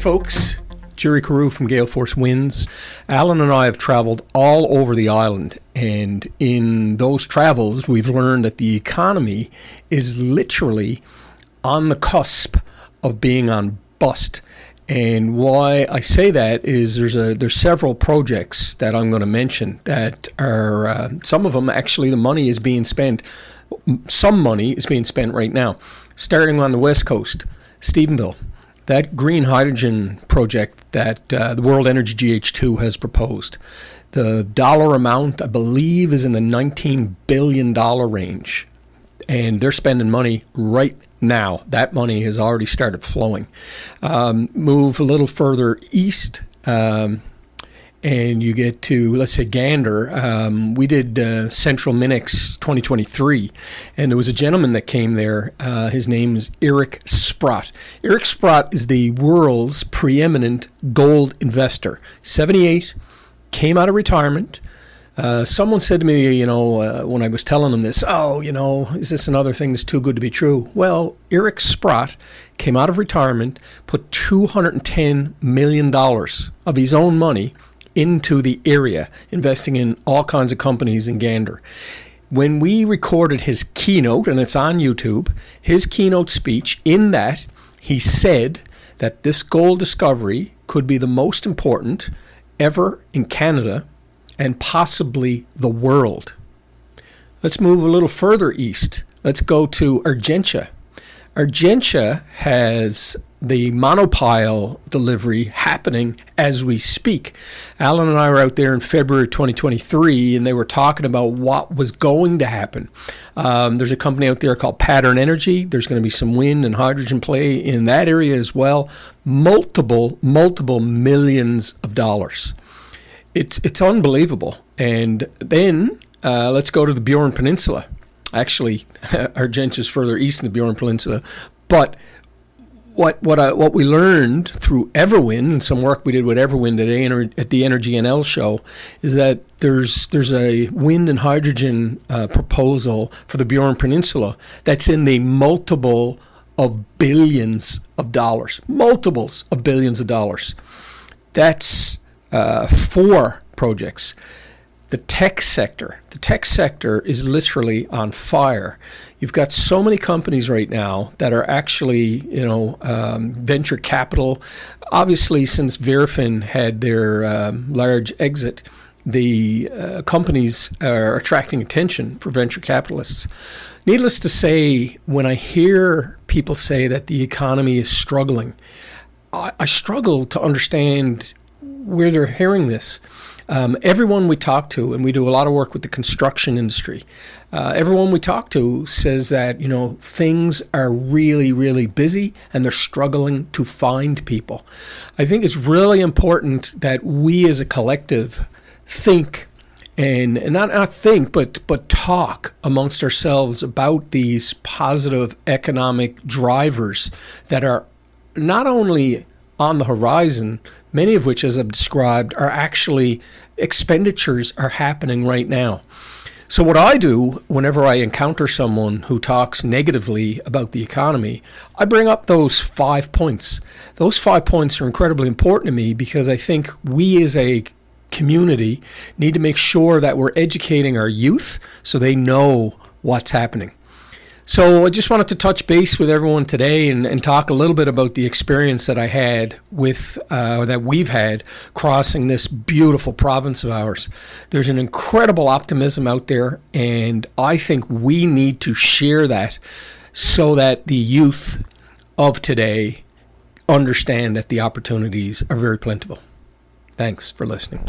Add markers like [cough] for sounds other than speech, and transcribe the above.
folks. Gerry Carew from Gale Force Wins. Allan and I have traveled all over the island, and in those travels, we've learned that the economy is literally on the cusp of being on bust. And why I say that is there's a there's several projects that I'm going to mention that are uh, some of them actually the money is being spent. Some money is being spent right now, starting on the west coast, Stephenville that green hydrogen project that uh, the World Energy GH2 has proposed, the dollar amount, I believe, is in the $19 billion range. And they're spending money right now. That money has already started flowing. Um, move a little further east. Um, and you get to let's say Gander. Um, we did uh, Central Minox 2023, and there was a gentleman that came there. Uh, his name is Eric Sprott. Eric Sprott is the world's preeminent gold investor. 78, came out of retirement. Uh, someone said to me, you know, uh, when I was telling them this, oh, you know, is this another thing that's too good to be true? Well, Eric Sprott came out of retirement, put $210 million of his own money into the area, investing in all kinds of companies in Gander. When we recorded his keynote, and it's on YouTube, his keynote speech, in that he said that this gold discovery could be the most important ever in Canada and possibly the world. Let's move a little further east. Let's go to Argentia. Argentia has the monopile delivery happening as we speak. Allan and I were out there in February 2023, and they were talking about what was going to happen. Um, there's a company out there called Pattern Energy. There's going to be some wind and hydrogen play in that area as well. Multiple, multiple millions of dollars. It's it's unbelievable. And then uh, let's go to the Burin Peninsula. Actually, [laughs] Argentia's further east in the Burin Peninsula, but what what I, what we learned through Everwind and some work we did with Everwind at, at the Energy NL show is that there's there's a wind and hydrogen uh, proposal for the Burin Peninsula that's in the multiple of billions of dollars, multiples of billions of dollars. That's uh, four projects the tech sector. The tech sector is literally on fire. You've got so many companies right now that are actually, you know, um, venture capital. Obviously, since Verafin had their um, large exit, the uh, companies are attracting attention for venture capitalists. Needless to say, when I hear people say that the economy is struggling, I, I struggle to understand where they're hearing this. Um, everyone we talk to, and we do a lot of work with the construction industry, uh, everyone we talk to says that, you know, things are really, really busy and they're struggling to find people. I think it's really important that we as a collective think and, and not, not think, but, but talk amongst ourselves about these positive economic drivers that are not only on the horizon, many of which, as I've described, are actually expenditures are happening right now. So, what I do whenever I encounter someone who talks negatively about the economy, I bring up those five points. Those five points are incredibly important to me because I think we as a community need to make sure that we're educating our youth so they know what's happening. So I just wanted to touch base with everyone today and, and talk a little bit about the experience that I had with, uh, that we've had crossing this beautiful province of ours. There's an incredible optimism out there, and I think we need to share that so that the youth of today understand that the opportunities are very plentiful. Thanks for listening.